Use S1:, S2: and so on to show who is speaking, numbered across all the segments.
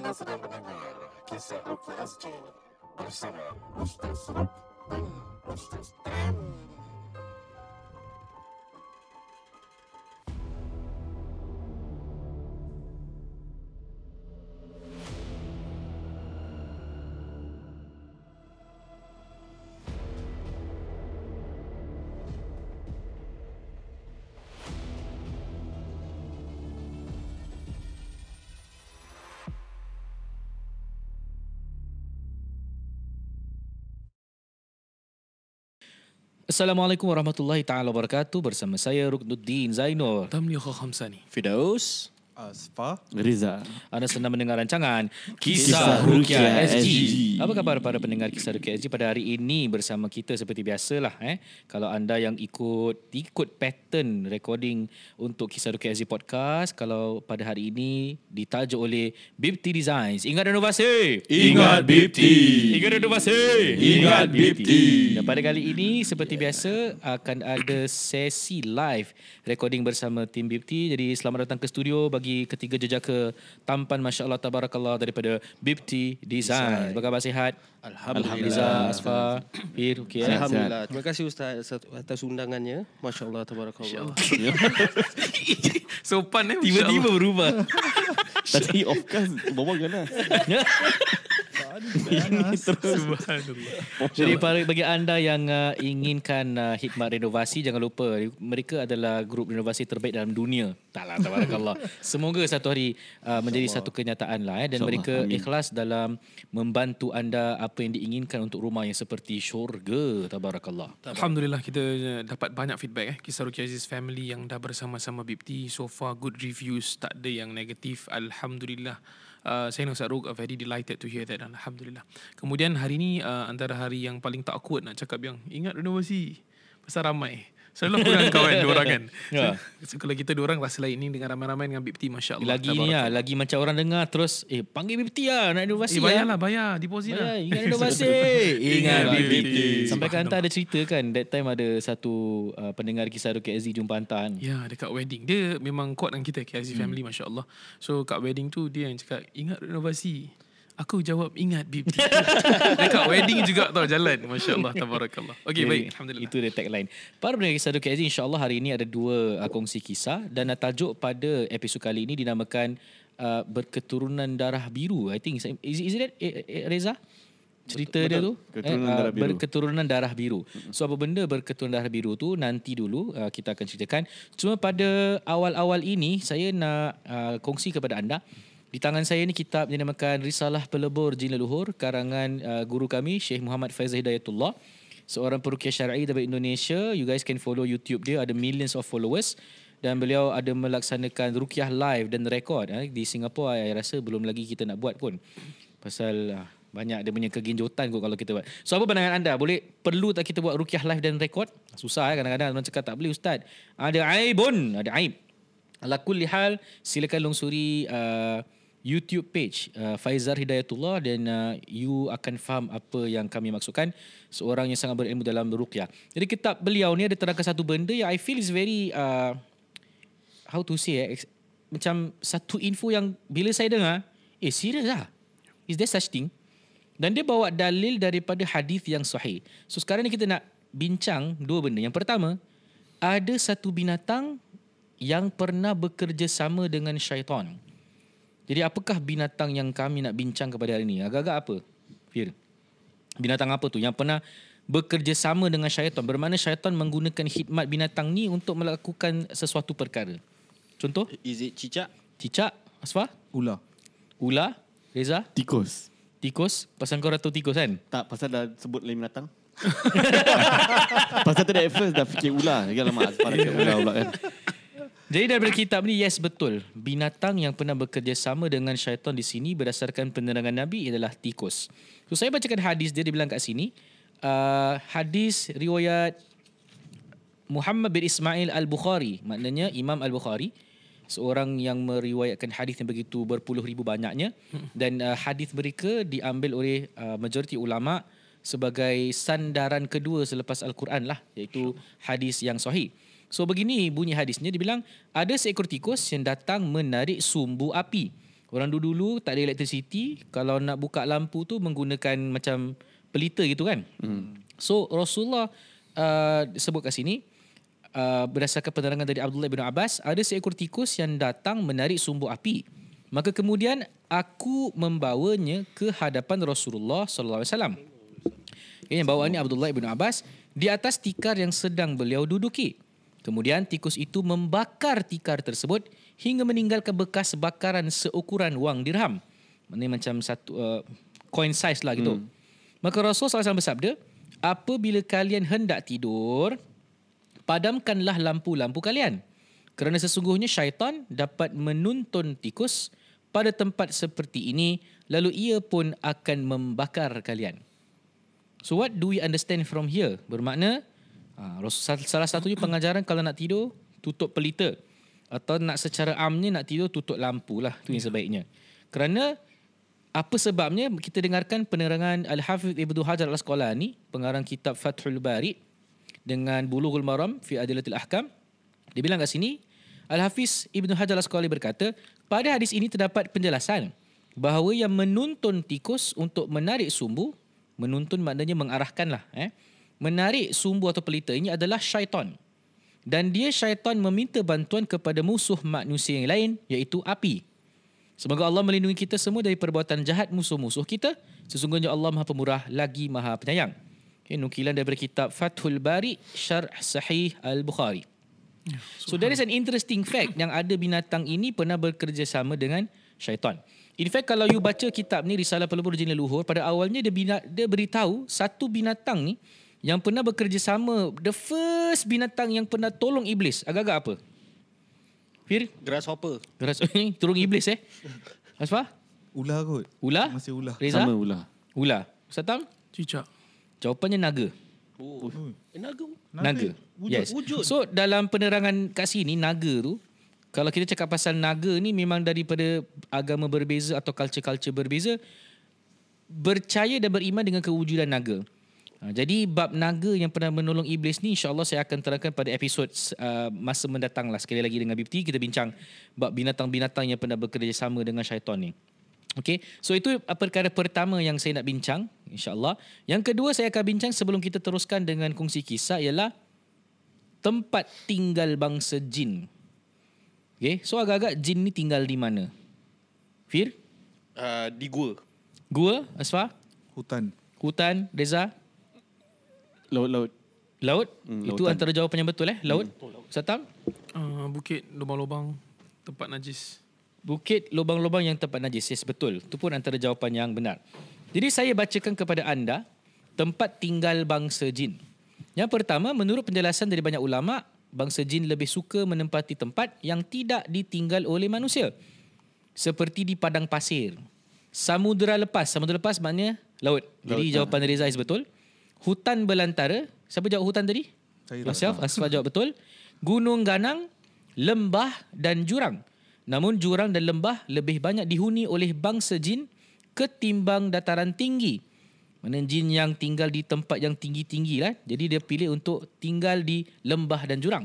S1: Anda sedang mendengar kisah OKSJ bersama Ustaz Surat dan Ustaz Tam.
S2: Assalamualaikum warahmatullahi taala wabarakatuh bersama saya Ruknuddin Zainur.
S3: Tamliha Khamsani.
S2: Fidaus,
S4: Asfa
S5: Riza.
S2: anda sedang mendengar rancangan
S5: Kisah
S2: Kisah Rukia
S5: Rukia
S2: SG.
S5: SG.
S2: Apa khabar para pendengar Kisah Rukia SG pada hari ini bersama kita seperti biasalah eh. Kalau anda yang ikut ikut pattern recording untuk Kisah Rukia SG podcast, kalau pada hari ini ditajuk oleh Bibti Designs. Ingat renovasi.
S5: Ingat Bibti.
S2: Ingat renovasi.
S5: Ingat Bibti.
S2: Dan pada kali ini seperti biasa akan ada sesi live recording bersama tim Bibti. Jadi selamat datang ke studio bagi ketiga jejaka tampan masya-Allah tabarakallah daripada Bibti Design. Apa khabar sihat? Alhamdulillah. Asfa, Fir, okey. eh?
S4: Alhamdulillah. Terima kasih Ustaz atas undangannya. Masya Allah, tabarakallah.
S3: Sopan eh.
S2: Tiba-tiba berubah.
S5: Tadi off kan bawa ganas. Ini terus.
S3: Subhanallah.
S2: Jadi para bagi anda yang uh, inginkan uh, khidmat renovasi jangan lupa mereka adalah grup renovasi terbaik dalam dunia. Taklah tabarakallah. Semoga satu hari uh, menjadi satu kenyataan lah eh dan
S5: InsyaAllah,
S2: mereka
S5: amin.
S2: ikhlas dalam membantu anda apa yang diinginkan untuk rumah yang seperti syurga tabarakallah.
S3: Alhamdulillah kita uh, dapat banyak feedback eh. Kisah Rukia Aziz family yang dah bersama-sama Bipti. So far good reviews. Tak ada yang negatif. Alhamdulillah. Uh, saya dan Ustaz Ruk are very delighted to hear that. Alhamdulillah. Kemudian hari ni uh, antara hari yang paling tak awkward nak cakap yang ingat renovasi. Pasal ramai. Selalu aku dengan kawan dua orang kan.
S2: Ya.
S3: So, kalau kita dua orang rasa lain ni dengan ramai-ramai dengan Bipti Masya Allah.
S2: Lagi ni lah, lagi macam orang dengar terus eh panggil BPT lah nak renovasi
S3: Eh, bayar
S2: lah.
S3: lah, bayar. Deposit
S2: Bayar,
S3: lah.
S2: ingat renovasi. ingat BPT.
S3: BPT.
S2: Sampai kan hantar ada cerita kan that time ada satu uh, pendengar kisah Rukia Aziz jumpa hantar kan.
S3: Ya, dekat wedding. Dia memang kuat dengan kita, KLZ hmm. family, Masya Allah. So, kat wedding tu, dia yang cakap, ingat renovasi. Aku jawab, ingat BPT. dekat wedding juga tau jalan. Masya Allah, tabarakallah. Okay,
S2: Jadi,
S3: baik. Alhamdulillah.
S2: Itu dia tagline. Para pendengar kisah Rukia Aziz insyaAllah hari ini ada dua uh, kongsi kisah dan uh, tajuk pada episod kali ini dinamakan uh, berketurunan darah biru. I think is it, is it that, eh, eh, Reza? Cerita
S5: Betul,
S2: dia tu
S5: keturunan
S2: ah,
S5: darah biru.
S2: berketurunan darah biru. So apa benda berketurunan darah biru tu nanti dulu uh, kita akan ceritakan. Cuma pada awal-awal ini saya nak uh, kongsi kepada anda di tangan saya ni kitab dinamakan Risalah Pelebur Jin Leluhur karangan uh, guru kami Syekh Muhammad Faizal Hidayatullah seorang perukiah syar'i dari Indonesia. You guys can follow YouTube dia ada millions of followers dan beliau ada melaksanakan rukiah live dan rekod eh. di Singapura saya rasa belum lagi kita nak buat pun. Pasal uh, banyak dia punya keginjutan kot kalau kita buat. So apa pandangan anda? Boleh perlu tak kita buat rukiah live dan rekod? Susah eh kadang-kadang orang cakap tak boleh ustaz. Ada aibun, ada aib. Ala kulli hal silakan lungsuri uh, YouTube page uh, Faizar Hidayatullah dan uh, you akan faham apa yang kami maksudkan. Seorang yang sangat berilmu dalam ruqyah. Jadi kitab beliau ni ada terangkan satu benda yang I feel is very uh, how to say eh, ex- macam satu info yang bila saya dengar eh serius lah is there such thing? Dan dia bawa dalil daripada hadis yang sahih. So sekarang ni kita nak bincang dua benda. Yang pertama ada satu binatang yang pernah bekerja sama dengan syaitan jadi apakah binatang yang kami nak bincang kepada hari ini agak-agak apa Fir binatang apa tu yang pernah bekerja sama dengan syaitan bermakna syaitan menggunakan khidmat binatang ni untuk melakukan sesuatu perkara contoh
S4: Is it cicak?
S2: cicak Asfa
S5: Ular.
S2: ular Reza
S5: Tikus.
S2: tikus pasal kau ratu tikus kan
S5: Tak pasal dah sebut lain binatang. pasal tadi at first dah fikir ular. Lagi lama Asfar fikir ular pula kan.
S2: Jadi daripada kitab ni yes betul. Binatang yang pernah bekerja sama dengan syaitan di sini berdasarkan penerangan Nabi adalah tikus. So saya bacakan hadis dia dia bilang kat sini uh, hadis riwayat Muhammad bin Ismail Al-Bukhari, maknanya Imam Al-Bukhari seorang yang meriwayatkan hadis yang begitu berpuluh ribu banyaknya dan uh, hadis mereka diambil oleh uh, majoriti ulama sebagai sandaran kedua selepas Al-Quran lah iaitu hadis yang sahih. So begini bunyi hadisnya dia bilang ada seekor tikus yang datang menarik sumbu api. Orang dulu-dulu tak ada electricity, kalau nak buka lampu tu menggunakan macam pelita gitu kan. Hmm. So Rasulullah uh, sebut kat sini uh, berdasarkan penerangan dari Abdullah bin Abbas, ada seekor tikus yang datang menarik sumbu api. Maka kemudian aku membawanya ke hadapan Rasulullah sallallahu alaihi wasallam. Yang bawa ni Abdullah bin Abbas di atas tikar yang sedang beliau duduki. Kemudian tikus itu membakar tikar tersebut hingga meninggalkan bekas bakaran seukuran wang dirham. Maksudnya macam satu uh, coin size lah gitu. Hmm. Maka Rasulullah SAW bersabda, apabila kalian hendak tidur, padamkanlah lampu-lampu kalian. Kerana sesungguhnya syaitan dapat menuntun tikus pada tempat seperti ini lalu ia pun akan membakar kalian. So what do we understand from here? Bermakna uh, salah satunya pengajaran kalau nak tidur tutup pelita. Atau nak secara amnya nak tidur tutup lampu lah. Tu yang sebaiknya. Kerana apa sebabnya kita dengarkan penerangan Al-Hafidh Ibnu Hajar Al-Asqalani pengarang kitab Fathul Bari dengan Bulughul Maram fi Adilatil Ahkam. Dia bilang kat sini Al-Hafiz Ibnu Hajar Al-Asqalani berkata pada hadis ini terdapat penjelasan bahawa yang menuntun tikus untuk menarik sumbu menuntun maknanya mengarahkan lah eh menarik sumbu atau pelita ini adalah syaitan dan dia syaitan meminta bantuan kepada musuh manusia yang lain iaitu api Semoga Allah melindungi kita semua dari perbuatan jahat musuh-musuh kita. Sesungguhnya Allah Maha Pemurah lagi Maha Penyayang. Okay, nukilan daripada kitab Fathul Bari Syarh Sahih Al-Bukhari. So there is an interesting fact yang ada binatang ini pernah bekerjasama dengan syaitan. In fact kalau you baca kitab ni Risalah Pelebur Jin Leluhur pada awalnya dia binat, dia beritahu satu binatang ni yang pernah bekerjasama the first binatang yang pernah tolong iblis agak-agak apa? Fir?
S4: Grasshopper.
S2: Geras ni turun iblis eh. Asfa?
S6: Ular kot.
S2: Ular?
S6: Masih ular.
S2: Reza?
S5: Sama ular.
S2: Ular. Ustaz Tam?
S3: Cicak.
S2: Jawapannya naga.
S4: Oh. Eh, naga.
S2: Naga.
S4: Wujud,
S2: yes.
S4: wujud.
S2: So dalam penerangan kat sini naga tu kalau kita cakap pasal naga ni memang daripada agama berbeza atau culture-culture berbeza percaya dan beriman dengan kewujudan naga. Ha, jadi bab naga yang pernah menolong iblis ni insya-Allah saya akan terangkan pada episod uh, masa mendatang lah sekali lagi dengan BPT kita bincang bab binatang-binatang yang pernah bekerjasama dengan syaitan ni. Okay, so itu perkara pertama yang saya nak bincang insya-Allah. Yang kedua saya akan bincang sebelum kita teruskan dengan kongsi kisah ialah tempat tinggal bangsa jin. Okay, so agak-agak jin ni tinggal di mana? Fir?
S4: Uh, di gua.
S2: Gua? Asfa?
S6: Hutan.
S2: Hutan? Reza?
S5: Laut-laut.
S2: Laut?
S5: Hmm,
S2: Itu
S5: lautan.
S2: antara jawapan yang betul eh? Laut? Satam?
S3: Uh, bukit, lubang-lubang, tempat najis.
S2: Bukit lubang-lubang yang tempat najis. Yes, betul. Itu pun antara jawapan yang benar. Jadi saya bacakan kepada anda tempat tinggal bangsa jin. Yang pertama, menurut penjelasan dari banyak ulama, bangsa jin lebih suka menempati tempat yang tidak ditinggal oleh manusia. Seperti di padang pasir. Samudera lepas. Samudera lepas maknanya laut. Jadi
S5: Laut,
S2: jawapan dari Zaiz betul. Hutan belantara. Siapa jawab hutan tadi?
S6: Saya
S2: Yourself, Asfa jawab betul. Gunung ganang, lembah dan jurang. Namun jurang dan lembah lebih banyak dihuni oleh bangsa jin ketimbang dataran tinggi. Mana jin yang tinggal di tempat yang tinggi-tinggi lah. Jadi dia pilih untuk tinggal di lembah dan jurang.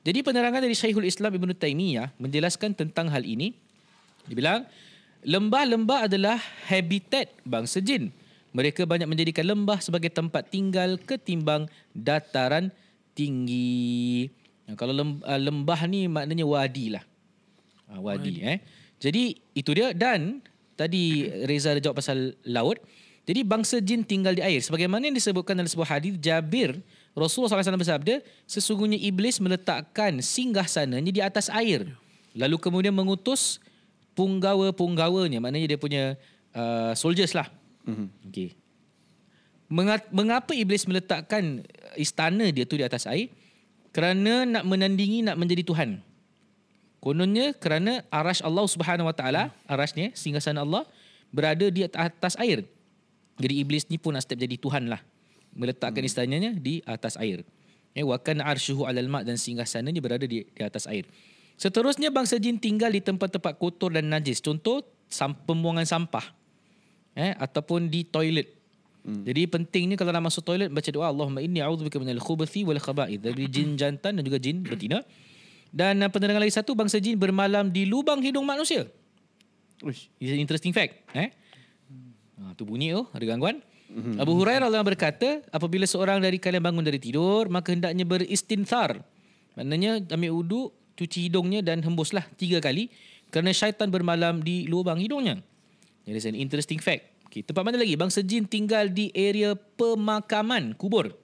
S2: Jadi penerangan dari Syekhul Islam Ibn Taymiyah menjelaskan tentang hal ini. Dia bilang, lembah-lembah adalah habitat bangsa jin. Mereka banyak menjadikan lembah sebagai tempat tinggal ketimbang dataran tinggi. Nah, kalau ah, lembah ni maknanya wadi lah. Ah, wadi, wadi. eh. Jadi itu dia dan tadi Reza ada jawab pasal laut. Jadi bangsa jin tinggal di air. Sebagaimana yang disebutkan dalam sebuah hadis Jabir Rasulullah SAW bersabda, sesungguhnya iblis meletakkan singgah sananya di atas air. Lalu kemudian mengutus punggawa-punggawanya, maknanya dia punya uh, soldiers lah. Mm-hmm. Okay. Mengapa iblis meletakkan istana dia tu di atas air? Kerana nak menandingi nak menjadi Tuhan. Kononnya kerana arash Allah Subhanahu Wa Taala, arashnya singgasana Allah berada di atas air. Jadi iblis ni pun nak step jadi Tuhan lah. Meletakkan hmm. istananya di atas air. Ya, wa kana arshuhu 'alal ma' dan singgasananya berada di, di atas air. Seterusnya bangsa jin tinggal di tempat-tempat kotor dan najis. Contoh sam, pembuangan sampah. Eh ataupun di toilet. Hmm. Jadi pentingnya kalau nak masuk toilet baca doa Allahumma inni a'udzubika minal khubuthi wal khaba'ith dari jin jantan dan juga jin betina. Dan uh, penerangan lagi satu bangsa jin bermalam di lubang hidung manusia.
S5: Uish.
S2: It's an interesting fact. Eh? Ha, tu bunyi tu, ada gangguan. Abu Hurairah Allah berkata, apabila seorang dari kalian bangun dari tidur, maka hendaknya beristinthar. Maknanya ambil uduk, cuci hidungnya dan hembuslah tiga kali kerana syaitan bermalam di lubang hidungnya. Is an interesting fact. Okay, tempat mana lagi? Bangsa jin tinggal di area pemakaman, kubur.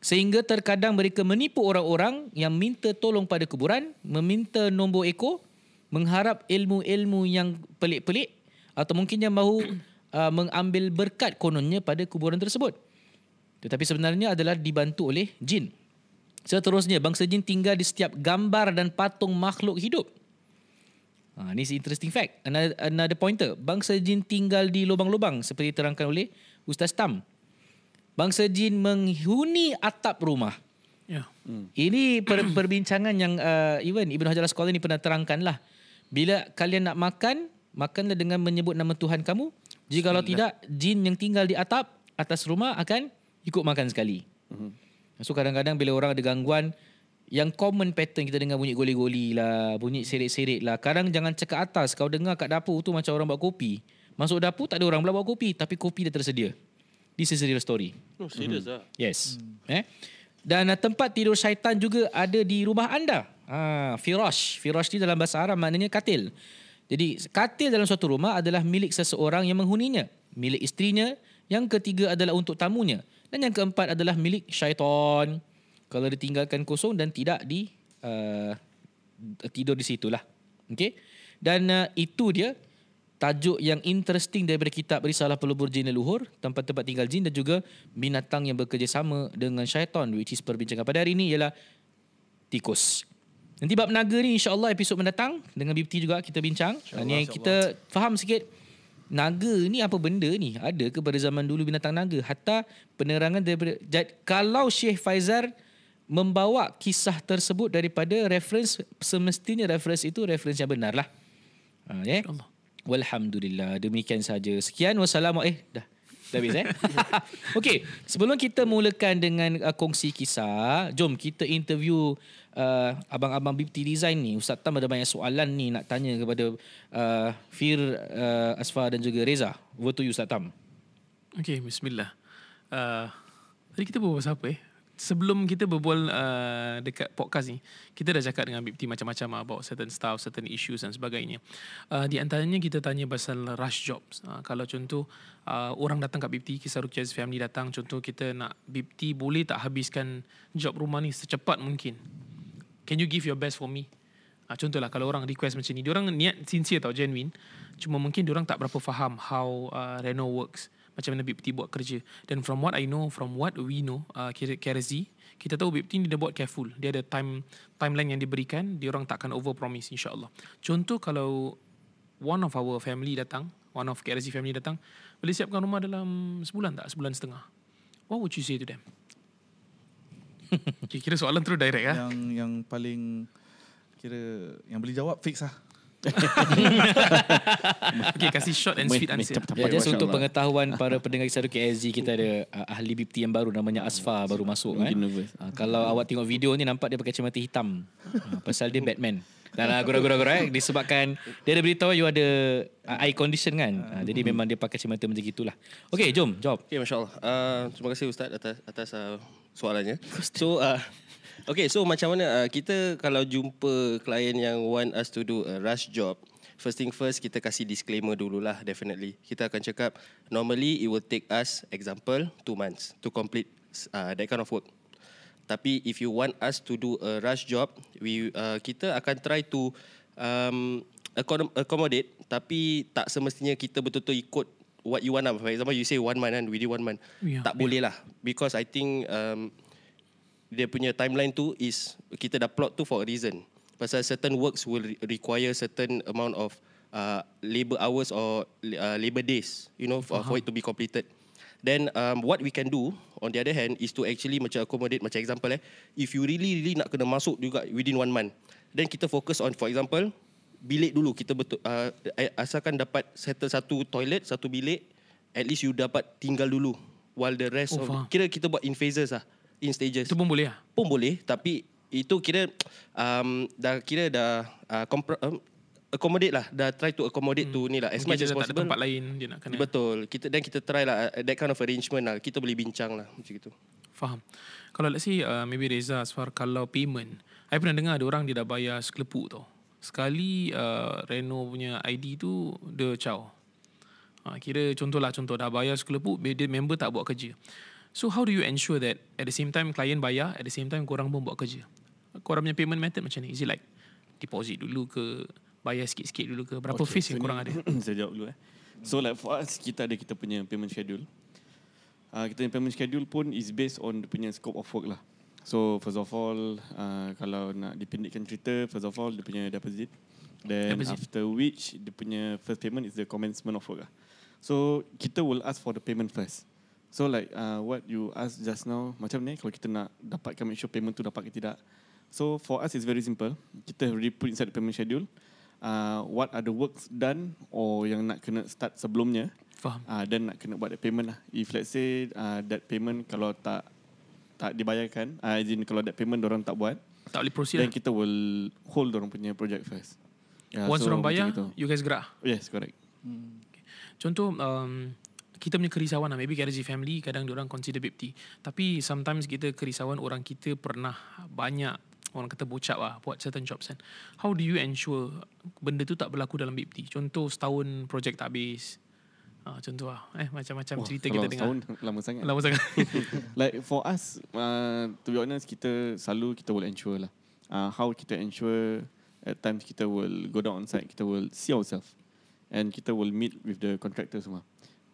S2: Sehingga terkadang mereka menipu orang-orang yang minta tolong pada kuburan, meminta nombor ekor, mengharap ilmu-ilmu yang pelik-pelik atau mungkin yang mahu uh, mengambil berkat kononnya pada kuburan tersebut. Tetapi sebenarnya adalah dibantu oleh jin. Seterusnya, bangsa jin tinggal di setiap gambar dan patung makhluk hidup. Ha, ini interesting fact. Another, another pointer. Bangsa jin tinggal di lubang-lubang seperti terangkan oleh Ustaz Tam. Bangsa jin menghuni atap rumah.
S3: Ya.
S2: Ini per, perbincangan yang uh, even Ibn Hajar Al-Asqalani ni pernah terangkan lah. Bila kalian nak makan, makanlah dengan menyebut nama Tuhan kamu. Jika kalau tidak, jin yang tinggal di atap atas rumah akan ikut makan sekali. So kadang-kadang bila orang ada gangguan, yang common pattern kita dengar bunyi goli-goli lah, bunyi serit-serit lah. Kadang jangan cakap atas, kau dengar kat dapur tu macam orang buat kopi. Masuk dapur tak ada orang pula buat kopi, tapi kopi dah tersedia. This is a real story.
S4: No, serius lah.
S2: Yes. Eh? Dan uh, tempat tidur syaitan juga ada di rumah anda. Ha, firash. Firash ni dalam bahasa Arab maknanya katil. Jadi katil dalam suatu rumah adalah milik seseorang yang menghuninya. Milik isterinya. Yang ketiga adalah untuk tamunya. Dan yang keempat adalah milik syaitan. Kalau ditinggalkan kosong dan tidak di uh, tidur di situlah. Okay? Dan uh, itu dia tajuk yang interesting daripada kitab Risalah Pelubur Jin Leluhur, tempat-tempat tinggal jin dan juga binatang yang bekerjasama dengan syaitan which is perbincangan pada hari ini ialah tikus. Nanti bab naga ni insya-Allah episod mendatang dengan BPT juga kita bincang. Dan yang kita faham sikit naga ni apa benda ni? Ada ke pada zaman dulu binatang naga? Hatta penerangan daripada jad, kalau Syekh Faizal membawa kisah tersebut daripada reference semestinya reference itu reference yang benar lah. Ha, ya.
S3: InsyaAllah.
S2: Walhamdulillah. Demikian saja. Sekian. Wassalamualaikum. Eh, dah. Dah habis eh? Okey, sebelum kita mulakan dengan uh, kongsi kisah, jom kita interview uh, abang-abang BPT Design ni. Ustaz Tam ada banyak soalan ni nak tanya kepada uh, Fir, uh, Asfar dan juga Reza. Over to you Ustaz Tam.
S3: Okay, bismillah. Uh, tadi kita berbual pasal apa eh? Sebelum kita berbual uh, dekat podcast ni, kita dah cakap dengan BPT macam-macam about certain stuff, certain issues dan sebagainya. Uh, di antaranya kita tanya pasal rush jobs. Uh, kalau contoh uh, orang datang kat BPT, kisah Rukia's family datang, contoh kita nak BPT boleh tak habiskan job rumah ni secepat mungkin. Can you give your best for me? Uh, contohlah kalau orang request macam ni, orang niat sincere tau, genuine. Cuma mungkin orang tak berapa faham how uh, Reno works macam mana BPT buat kerja. Dan from what I know, from what we know, uh, KRZ, kita tahu BPT ni dia buat careful. Dia ada time timeline yang diberikan, dia orang takkan over promise insyaAllah. Contoh kalau one of our family datang, one of KRZ family datang, boleh siapkan rumah dalam sebulan tak? Sebulan setengah. What would you say to them? okay, kira soalan terus direct ah.
S6: yang yang paling kira yang boleh jawab fix lah.
S3: Okay, kasih short and sweet answer.
S2: Ya,
S5: cepat.
S2: just untuk
S5: Allah.
S2: pengetahuan para pendengar kisah SG kita ada uh, ahli BPT yang baru namanya Asfa baru masuk kan.
S5: Nervous.
S2: Uh, kalau awak tengok video ni nampak dia pakai kacamata hitam. Uh, pasal dia Batman. Dan uh, gura-gura eh disebabkan dia ada beritahu you ada uh, eye condition kan. Uh, jadi memang dia pakai kacamata macam gitulah. Okey, jom jawab.
S4: Okay, Masya Allah. Uh, terima kasih Ustaz atas atas uh, soalannya. So, uh, okay, so macam mana uh, kita kalau jumpa klien yang want us to do a rush job, first thing first, kita kasih disclaimer dululah definitely. Kita akan cakap, normally it will take us, example, two months to complete uh, that kind of work. Tapi if you want us to do a rush job, we uh, kita akan try to um, accom- accommodate tapi tak semestinya kita betul-betul ikut what you want lah. For example, you say one month kan, within one month.
S3: Ya,
S4: tak boleh lah. Because I think um, dia punya timeline tu is kita dah plot tu for a reason. Pasal certain works will re- require certain amount of uh, labor hours or uh, labor days, you know, for, for it to be completed. Then um, what we can do on the other hand is to actually macam accommodate macam example eh, if you really really nak kena masuk juga within one month, then kita fokus on for example bilik dulu kita betul uh, asalkan dapat settle satu toilet satu bilik at least you dapat tinggal dulu while the rest
S3: Oh,
S4: of
S3: faham.
S4: kira kita buat in phases lah in stages
S3: Itu pun boleh lah.
S4: pun boleh tapi itu kira um, dah kira dah uh, compro- um, accommodate lah. Dah try to accommodate to ni lah. As
S3: Mungkin
S4: much as
S3: tak ada
S4: possible.
S3: tempat lain dia nak kena.
S4: Betul. Kita dan kita try lah uh, that kind of arrangement lah. Kita boleh bincang lah macam itu.
S3: Faham. Kalau let's say uh, maybe Reza as far kalau payment. I pernah dengar ada orang dia dah bayar sekelepuk tau. Sekali uh, Reno punya ID tu dia caw. Ha, kira contohlah contoh dah bayar sekelepuk dia member tak buat kerja. So how do you ensure that at the same time klien bayar at the same time korang pun buat kerja? Korang punya payment method macam ni? Is it like deposit dulu ke bayar sikit-sikit dulu ke? Berapa okay, fees yang
S5: so
S3: korang
S5: ni-
S3: ada?
S5: saya jawab dulu eh. So like for us kita ada kita punya payment schedule. Uh, kita punya payment schedule pun is based on the punya scope of work lah. So first of all uh, kalau nak dipendekkan cerita first of all dia punya deposit. Then
S3: Deposit.
S5: after which dia punya first payment is the commencement of work lah. So kita will ask for the payment first. So like uh, what you ask just now macam ni kalau kita nak dapatkan make sure payment tu dapat ke tidak. So for us it's very simple. Kita already put inside the payment schedule. Uh, what are the works done or yang nak kena start sebelumnya
S3: Faham.
S5: uh, dan nak kena buat that payment lah. If let's say uh, that payment kalau tak tak dibayarkan, uh, as in kalau that payment orang tak buat,
S3: Tak boleh proceed
S5: then
S3: lah.
S5: kita will hold orang punya project first. Yeah,
S3: Once orang
S5: macam
S3: bayar, you guys gerak.
S5: Yes, correct.
S3: Contoh um, kita punya kerisauan lah. Maybe KRZ family kadang orang consider BIPT tapi sometimes kita kerisauan orang kita pernah banyak orang kata bocap lah buat certain jobs kan. How do you ensure benda tu tak berlaku dalam BIPT contoh setahun projek tak habis. Ha, contoh lah. Eh macam-macam
S5: Wah,
S3: cerita kita dengar.
S5: setahun lama sangat.
S3: lama sangat.
S5: Like for us, uh, to be honest, kita selalu kita will ensure lah. Uh, how kita ensure at times kita will go down on site, kita will see ourselves. And kita will meet with the contractor semua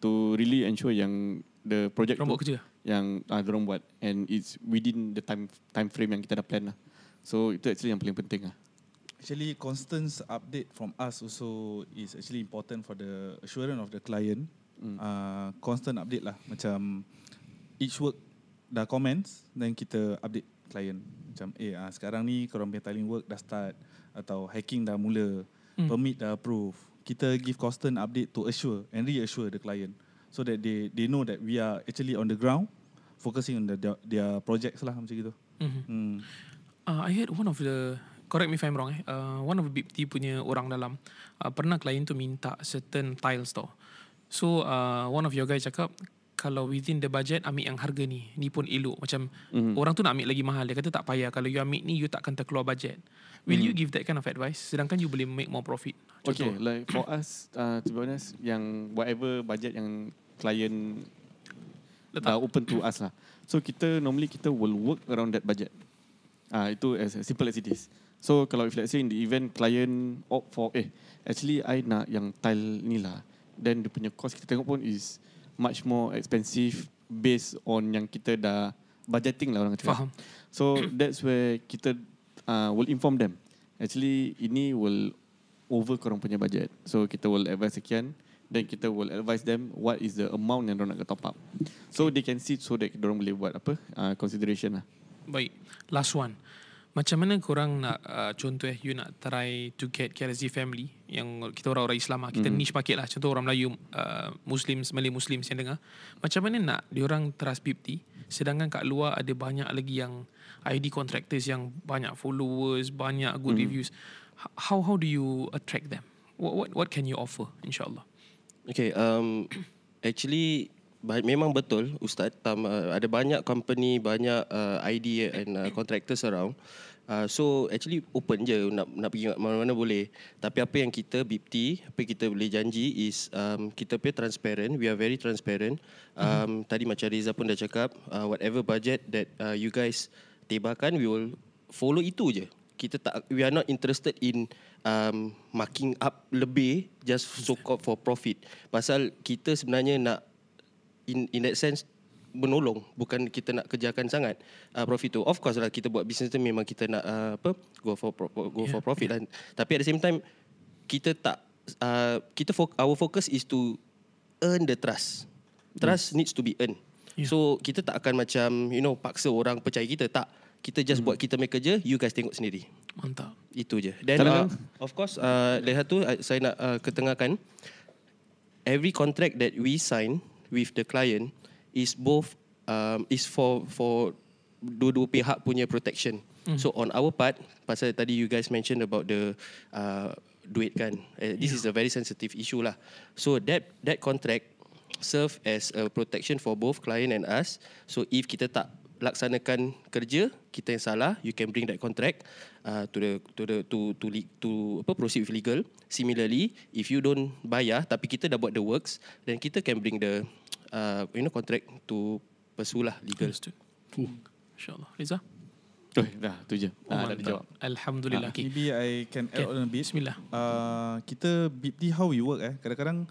S5: to really ensure yang the project
S3: orang
S5: tu
S3: buat kerja
S5: yang uh, dorang buat and it's within the time time frame yang kita dah plan lah. So itu actually yang paling penting lah.
S6: Actually, constant update from us also is actually important for the assurance of the client. Mm. Uh, constant update lah. Macam each work dah comments, then kita update client. Macam, eh uh, sekarang ni korang punya tiling work dah start atau hacking dah mula, mm. permit dah approve. Kita give constant update to assure and reassure the client so that they they know that we are actually on the ground focusing on the, their, their projects lah macam gitu.
S3: mm-hmm.
S6: Hmm.
S3: Uh, I heard one of the correct me if I'm wrong eh. Uh, one of the BIPT punya orang dalam uh, pernah klien tu minta certain tiles tau. So uh, one of your guys cakap kalau within the budget ambil yang harga ni. Ni pun elok macam mm. orang tu nak ambil lagi mahal dia kata tak payah kalau you ambil ni you takkan terkeluar budget. Will mm. you give that kind of advice sedangkan you boleh make more profit?
S5: Okay, like for us, uh, to be honest, yang whatever budget yang client
S3: Letak.
S5: dah open to us lah. So kita normally kita will work around that budget. Ah uh, itu as simple as it is. So kalau if let's say in the event client opt for eh actually I nak yang tile ni lah, then dia punya cost kita tengok pun is much more expensive based on yang kita dah budgeting lah orang kata.
S3: Faham.
S5: So that's where kita uh, will inform them. Actually ini will over korang punya budget. So kita will advise sekian then kita will advise them what is the amount yang dorang nak top up. So they can see so that dorang boleh buat apa uh, consideration lah.
S3: Baik. Last one. Macam mana korang nak uh, contoh eh you nak try to get KRZ family yang kita orang-orang Islam lah. Kita mm. niche market lah. Contoh orang Melayu uh, Muslims, Malay Muslims yang dengar. Macam mana nak diorang trust BIPT sedangkan kat luar ada banyak lagi yang ID contractors yang banyak followers, banyak good mm. reviews. How how do you attract them? What what what can you offer insyaallah?
S4: Okay, um, actually memang betul Ustaz. Um, uh, ada banyak company, banyak uh, ID and uh, contractors around. Uh, so actually open je nak nak pergi mana-mana boleh. Tapi apa yang kita BIPT, apa yang kita boleh janji is um, kita pay transparent. We are very transparent. Um, mm-hmm. Tadi macam Riza pun dah cakap, uh, whatever budget that uh, you guys tebakan, we will follow itu je. Kita tak, we are not interested in um, marking up lebih just so called for profit. Pasal kita sebenarnya nak in in that sense menolong bukan kita nak kejarkan sangat uh, profit tu of course lah kita buat bisnes tu memang kita nak uh, apa go for pro, go yeah, for profit yeah. lah tapi at the same time kita tak uh, kita fo- our focus is to earn the trust trust hmm. needs to be earned yeah. so kita tak akan macam you know paksa orang percaya kita tak kita just hmm. buat kita make kerja you guys tengok sendiri
S3: Mantap.
S4: itu je dan uh, of course uh, lihat tu uh, saya nak uh, ketengahkan every contract that we sign with the client is both um, is for for dua-dua pihak punya protection. Mm. So on our part, pasal tadi you guys mentioned about the uh, duit kan. Uh, this is a very sensitive issue lah. So that that contract serve as a protection for both client and us. So if kita tak laksanakan kerja kita yang salah you can bring that contract uh, to the to the to to to, to apa proceed with legal similarly if you don't bayar tapi kita dah buat the works then kita can bring the uh, you know contract to pursue lah legal
S3: Understood. InsyaAllah. Riza?
S5: Oh, dah tu je.
S3: Oh,
S5: Ah, dah dijawab.
S3: Alhamdulillah. Okay.
S6: Maybe I can add
S3: Okay.
S6: on a bit.
S3: Bismillah.
S6: Uh, kita BIPT how we work eh. Kadang-kadang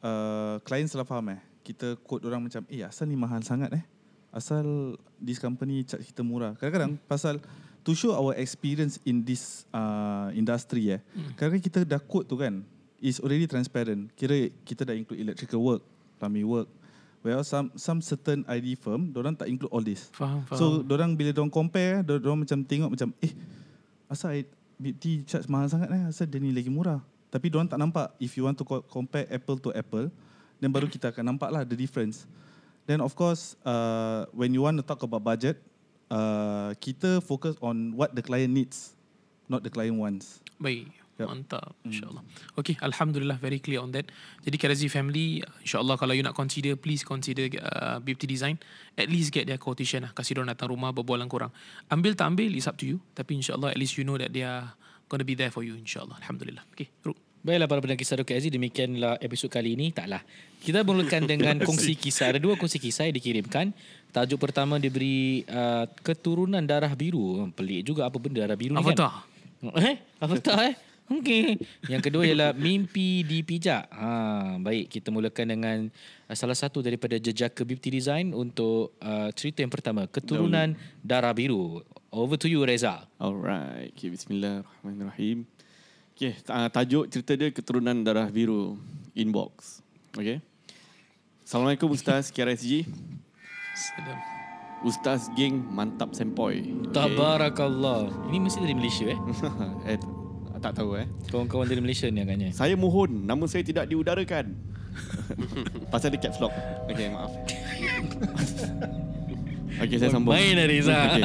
S6: uh, client salah faham eh. Kita quote orang macam eh asal ni mahal sangat eh. Asal this company charge kita murah. Kadang-kadang pasal to show our experience in this uh, industry eh. Kadang-kadang kita dah quote tu kan is already transparent. Kira kita dah include electrical work, plumbing work. Well, some some certain ID firm, orang tak include all this.
S3: Faham, faham.
S6: So, orang bila orang compare, orang macam tengok macam, eh, asal BT charge mahal sangat eh? Asal dia ni lagi murah? Tapi orang tak nampak. If you want to co- compare apple to apple, then baru kita akan nampak lah the difference. Then of course, uh, when you want to talk about budget, uh, kita focus on what the client needs, not the client wants.
S3: Baik.
S6: Yup.
S3: Mantap InsyaAllah Okay Alhamdulillah Very clear on that. Jadi Karazi family InsyaAllah kalau you nak consider Please consider uh, BFT Design. At least get their quotation lah. Kasih diorang datang rumah Berbual dengan korang Ambil tak ambil It's up to you. Tapi insyaAllah At least you know that They are Gonna be there for you InsyaAllah. Alhamdulillah. Okay Ruk.
S2: Baiklah para pendengar kisah Dr. Aziz Demikianlah episod kali ini. Taklah. Kita mulakan dengan kongsi kisah. Ada dua kongsi kisah yang dikirimkan. Tajuk pertama diberi uh, Keturunan darah biru. Pelik juga apa benda darah biru ni kan?
S3: Avatar
S2: Eh? Avatar eh? Okey. Yang kedua ialah mimpi dipijak. Ha, baik, kita mulakan dengan uh, salah satu daripada jejaka Beauty Design untuk uh, cerita yang pertama, keturunan darah biru. Over to you Reza.
S5: Alright. Okay, bismillahirrahmanirrahim. Okay, uh, tajuk cerita dia keturunan darah biru. Inbox. Okay. Assalamualaikum Ustaz KRSG.
S3: Salam
S5: Ustaz geng mantap sempoi.
S2: Tabarakallah. Ini mesti dari Malaysia eh.
S5: eh, tak tahu eh.
S2: Kawan-kawan dari Malaysia ni agaknya.
S5: Saya mohon nama saya tidak diudarakan. Pasal dia caps lock. Okay, maaf. okay, saya sambung.
S2: Main lah, Reza.
S5: Okay.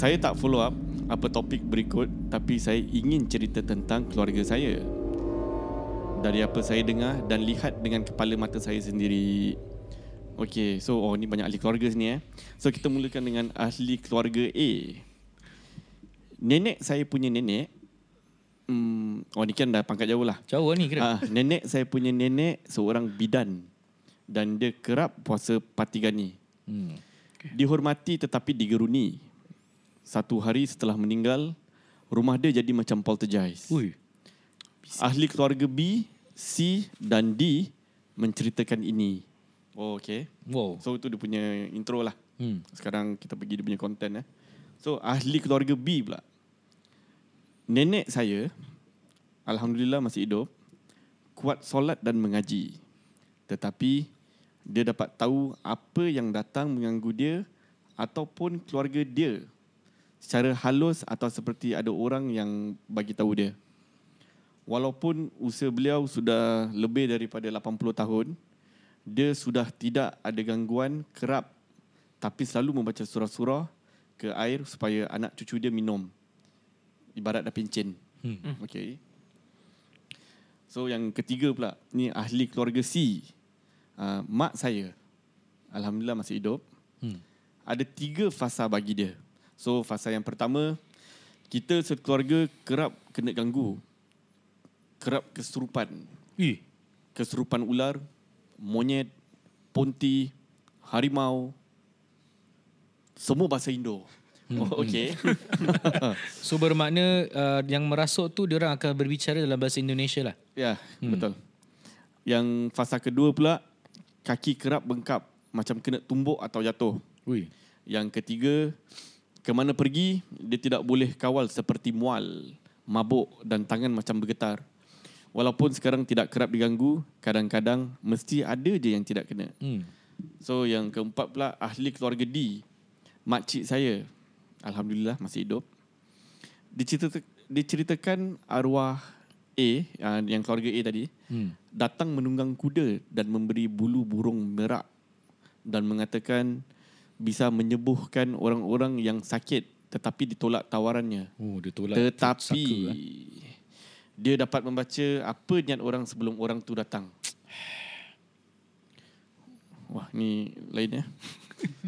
S5: saya tak follow up apa topik berikut tapi saya ingin cerita tentang keluarga saya. Dari apa saya dengar dan lihat dengan kepala mata saya sendiri. Okay, so oh ni banyak ahli keluarga sini eh. So kita mulakan dengan ahli keluarga A. Nenek saya punya nenek Hmm, oh ni kan dah pangkat jauh lah.
S2: Jauh ni kira.
S5: Ah, nenek saya punya nenek seorang bidan dan dia kerap puasa patigani.
S2: Hmm.
S5: Dihormati tetapi digeruni. Satu hari setelah meninggal, rumah dia jadi macam poltergeist.
S2: Ui.
S5: Ahli keluarga B, C dan D menceritakan ini. Oh, okay.
S2: Wow.
S5: So itu dia punya intro lah.
S2: Hmm.
S5: Sekarang kita pergi dia punya content eh. So ahli keluarga B pula. Nenek saya alhamdulillah masih hidup, kuat solat dan mengaji. Tetapi dia dapat tahu apa yang datang mengganggu dia ataupun keluarga dia secara halus atau seperti ada orang yang bagi tahu dia. Walaupun usia beliau sudah lebih daripada 80 tahun, dia sudah tidak ada gangguan kerap tapi selalu membaca surah-surah ke air supaya anak cucu dia minum. Ibarat dah pincin.
S2: Hmm.
S5: Okay. So yang ketiga pula, ni ahli keluarga C. Uh, mak saya, Alhamdulillah masih hidup.
S2: Hmm.
S5: Ada tiga fasa bagi dia. So fasa yang pertama, kita sekeluarga kerap kena ganggu. Kerap kesurupan.
S2: Ui.
S5: Kesurupan ular, monyet, ponti, harimau. Semua bahasa Indo. Oh, okay.
S2: So bermakna uh, yang merasuk tu dia orang akan berbicara dalam bahasa Indonesia lah.
S5: Ya, hmm. betul. Yang fasa kedua pula, kaki kerap bengkap macam kena tumbuk atau jatuh.
S2: Ui.
S5: Yang ketiga, ke mana pergi, dia tidak boleh kawal seperti mual, mabuk dan tangan macam bergetar. Walaupun sekarang tidak kerap diganggu, kadang-kadang mesti ada je yang tidak kena.
S2: Hmm.
S5: So yang keempat pula, ahli keluarga D, makcik saya, Alhamdulillah masih hidup. Dicerita, diceritakan arwah A, uh, yang keluarga A tadi,
S2: Hmm.
S5: datang menunggang kuda dan memberi bulu burung merak dan mengatakan bisa menyembuhkan orang-orang yang sakit tetapi ditolak tawarannya.
S2: Oh, dia tolak
S5: Tetapi
S2: saka, eh.
S5: dia dapat membaca apa niat orang sebelum orang tu datang. Wah, ni lain ya.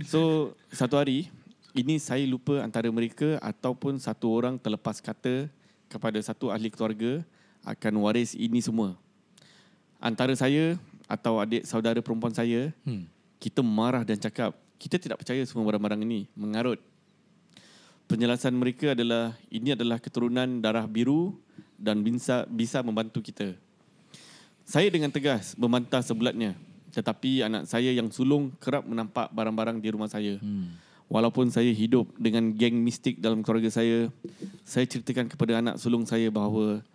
S5: So, satu hari ini saya lupa antara mereka ataupun satu orang terlepas kata kepada satu ahli keluarga akan waris ini semua. Antara saya atau adik saudara perempuan saya,
S2: Hmm.
S5: kita marah dan cakap, kita tidak percaya semua barang-barang ini, mengarut. Penjelasan mereka adalah ini adalah keturunan darah biru dan bisa bisa membantu kita. Saya dengan tegas membantah sebulatnya, tetapi anak saya yang sulung kerap menampak barang-barang di rumah saya.
S2: Hmm.
S5: Walaupun saya hidup dengan geng mistik dalam keluarga saya, saya ceritakan kepada anak sulung saya bahawa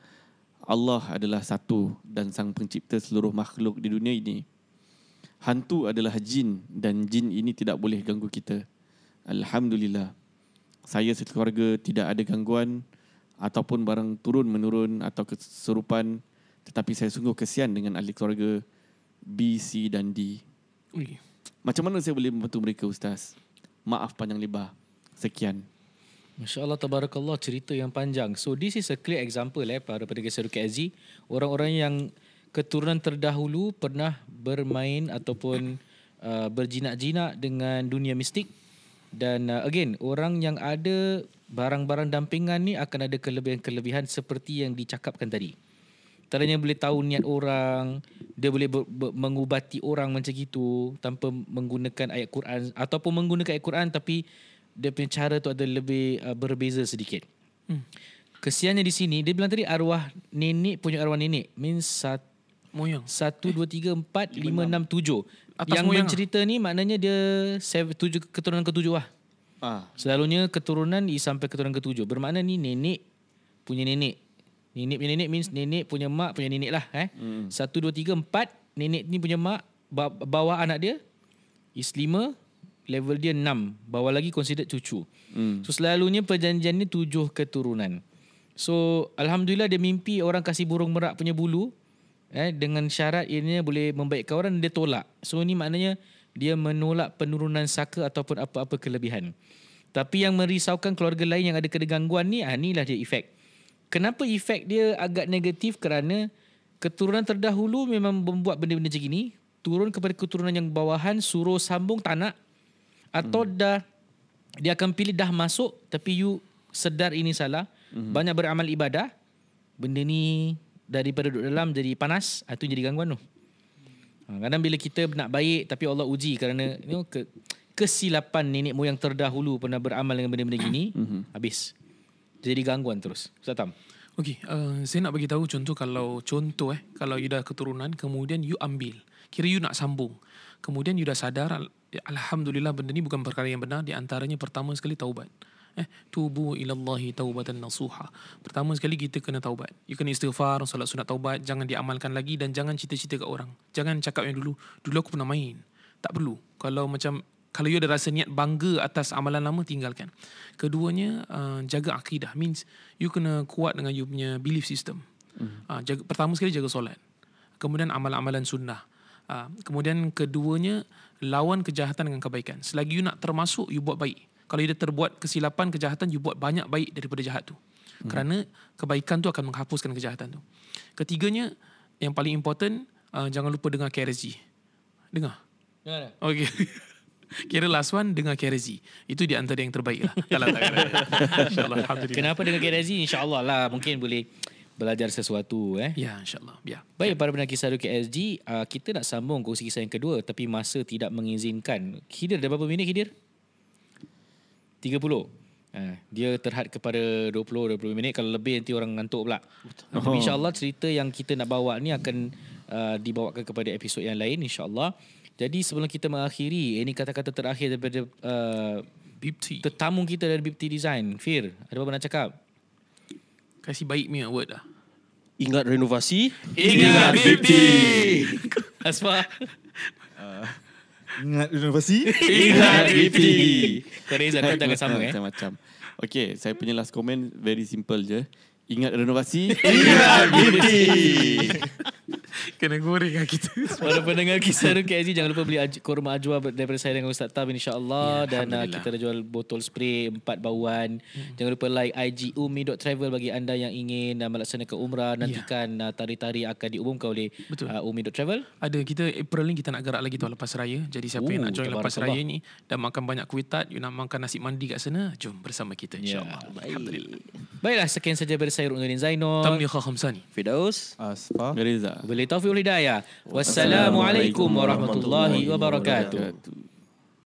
S5: Allah adalah satu dan sang pencipta seluruh makhluk di dunia ini. Hantu adalah jin dan jin ini tidak boleh ganggu kita. Alhamdulillah. Saya sekeluarga tidak ada gangguan ataupun barang turun menurun atau keserupan tetapi saya sungguh kesian dengan ahli keluarga B, C dan D.
S3: Ui.
S5: Macam mana saya boleh membantu mereka Ustaz? Maaf panjang lebar. Sekian.
S2: Masya Allah, tabarakallah, cerita yang panjang. So, this is a clear example eh, para pendengar seru KSG. Orang-orang yang keturunan terdahulu pernah bermain ataupun uh, berjinak-jinak dengan dunia mistik. Dan uh, again, orang yang ada barang-barang dampingan ni akan ada kelebihan-kelebihan seperti yang dicakapkan tadi. Antaranya boleh tahu niat orang, dia boleh ber, ber, mengubati orang macam gitu tanpa menggunakan ayat Quran ataupun menggunakan ayat Quran tapi dia punya cara tu ada lebih uh, berbeza sedikit.
S3: Hmm.
S2: Kesiannya di sini dia bilang tadi arwah nenek punya arwah nenek means
S3: Moyang.
S2: satu, dua, tiga, empat, lima, enam, tujuh.
S3: Atas
S2: Yang
S3: moyang
S2: mencerita ni maknanya dia seven, tujuh, keturunan ketujuh lah.
S5: Ah,
S2: Selalunya keturunan sampai keturunan ketujuh. Bermakna ni nenek punya nenek. Nenek punya nenek means nenek punya mak punya nenek lah. Eh.
S5: Hmm.
S2: Satu, dua, tiga, empat. Nenek ni punya mak. Ba- bawah anak dia. Is lima. Level dia enam. Bawah lagi considered cucu.
S5: Hmm.
S2: So selalunya perjanjian ni tujuh keturunan. So Alhamdulillah dia mimpi orang kasih burung merak punya bulu. Eh, dengan syarat ianya boleh membaikkan orang dia tolak. So ni maknanya dia menolak penurunan saka ataupun apa-apa kelebihan. Tapi yang merisaukan keluarga lain yang ada kena gangguan ni, ah inilah dia efek. Kenapa efek dia agak negatif kerana keturunan terdahulu memang membuat benda-benda macam gini, turun kepada keturunan yang bawahan suruh sambung tak nak atau hmm. dah dia akan pilih dah masuk tapi you sedar ini salah, hmm. banyak beramal ibadah, benda ni daripada duduk dalam jadi panas, ah, itu jadi gangguan tu. Ha, kadang bila kita nak baik tapi Allah uji kerana you know, ke, kesilapan nenek moyang terdahulu pernah beramal dengan benda-benda gini, habis. Jadi gangguan terus. Ustaz.
S3: Okey, uh, saya nak bagi tahu contoh kalau contoh eh kalau you dah keturunan kemudian you ambil. Kira you nak sambung. Kemudian you dah sadar al- alhamdulillah benda ni bukan perkara yang benar di antaranya pertama sekali taubat. Eh tubu ilallahi taubatan nasuha. Pertama sekali kita kena taubat. You kena istighfar, solat sunat taubat, jangan diamalkan lagi dan jangan cerita-cerita kat orang. Jangan cakap yang dulu, dulu aku pernah main. Tak perlu. Kalau macam kalau you ada rasa niat bangga atas amalan lama tinggalkan. Keduanya uh, jaga akidah means you kena kuat dengan you punya belief system. Mm. Uh, jaga, pertama sekali jaga solat. Kemudian amalan-amalan sunnah. Uh, kemudian keduanya lawan kejahatan dengan kebaikan. Selagi you nak termasuk you buat baik. Kalau you dah terbuat kesilapan kejahatan you buat banyak baik daripada jahat tu. Mm. Kerana kebaikan tu akan menghapuskan kejahatan tu. Ketiganya yang paling important uh, jangan lupa dengar KRSG. Dengar. Okay. Kira last one dengar KRZ. Itu di antara yang terbaik lah. Kalau tak kira. InsyaAllah. Alhamdulillah.
S2: Kenapa dengan KRZ? InsyaAllah lah mungkin boleh belajar sesuatu eh.
S3: Ya, insyaAllah. Ya.
S2: Baik para pendengar kisah KSG, uh, kita nak sambung kongsi kisah yang kedua tapi masa tidak mengizinkan. Khidir dah berapa minit Khidir? 30. Uh, dia terhad kepada 20-20 minit kalau lebih nanti orang ngantuk pula. Tapi insyaAllah cerita yang kita nak bawa ni akan uh, dibawakan kepada episod yang lain insyaAllah. Jadi sebelum kita mengakhiri, ini kata-kata terakhir daripada uh,
S3: Bipti.
S2: tetamu kita dari Bipti Design. Fir, ada apa nak cakap?
S3: Kasih baik punya word lah.
S4: Ingat renovasi.
S3: Ingat Bipti.
S2: Asma.
S6: Ingat inovasi.
S3: Ingat Bipti.
S2: Kau Reza, kau jangan sama eh.
S5: Macam-macam. Okay, saya punya last comment very simple je. Ingat renovasi.
S3: Ingat Bipti. Kena goreng lah kita.
S2: Para pendengar kisah Ruki Aziz Jangan lupa beli aj- kurma ajwa Daripada saya dengan Ustaz Tam InsyaAllah
S3: Ya,
S2: Dan uh, kita ada jual botol spray Empat bauan Jangan lupa like IG Umi.travel Bagi anda yang ingin uh, Melaksanakan umrah Nantikan uh, tari-tari Akan diumumkan oleh
S3: Betul.
S2: uh, Umi.travel
S3: Ada kita April ni kita nak gerak lagi tau lepas raya. Jadi siapa yang
S2: Oh,
S3: nak join lepas
S2: tabarakallah.
S3: raya ni dan makan banyak kuih tart, you nak makan nasi mandi kat sana, jom bersama kita
S2: Ya.
S3: insya-Allah. Alhamdulillah.
S2: Baiklah sekian saja dari saya Ruknuddin Zainal
S3: Tamliha Khamsani.
S4: Fidaus.
S6: Asfar.
S5: Reza.
S2: Wabillahi taufiq hidayah Wassalamualaikum warahmatullahi
S5: wabarakatuh.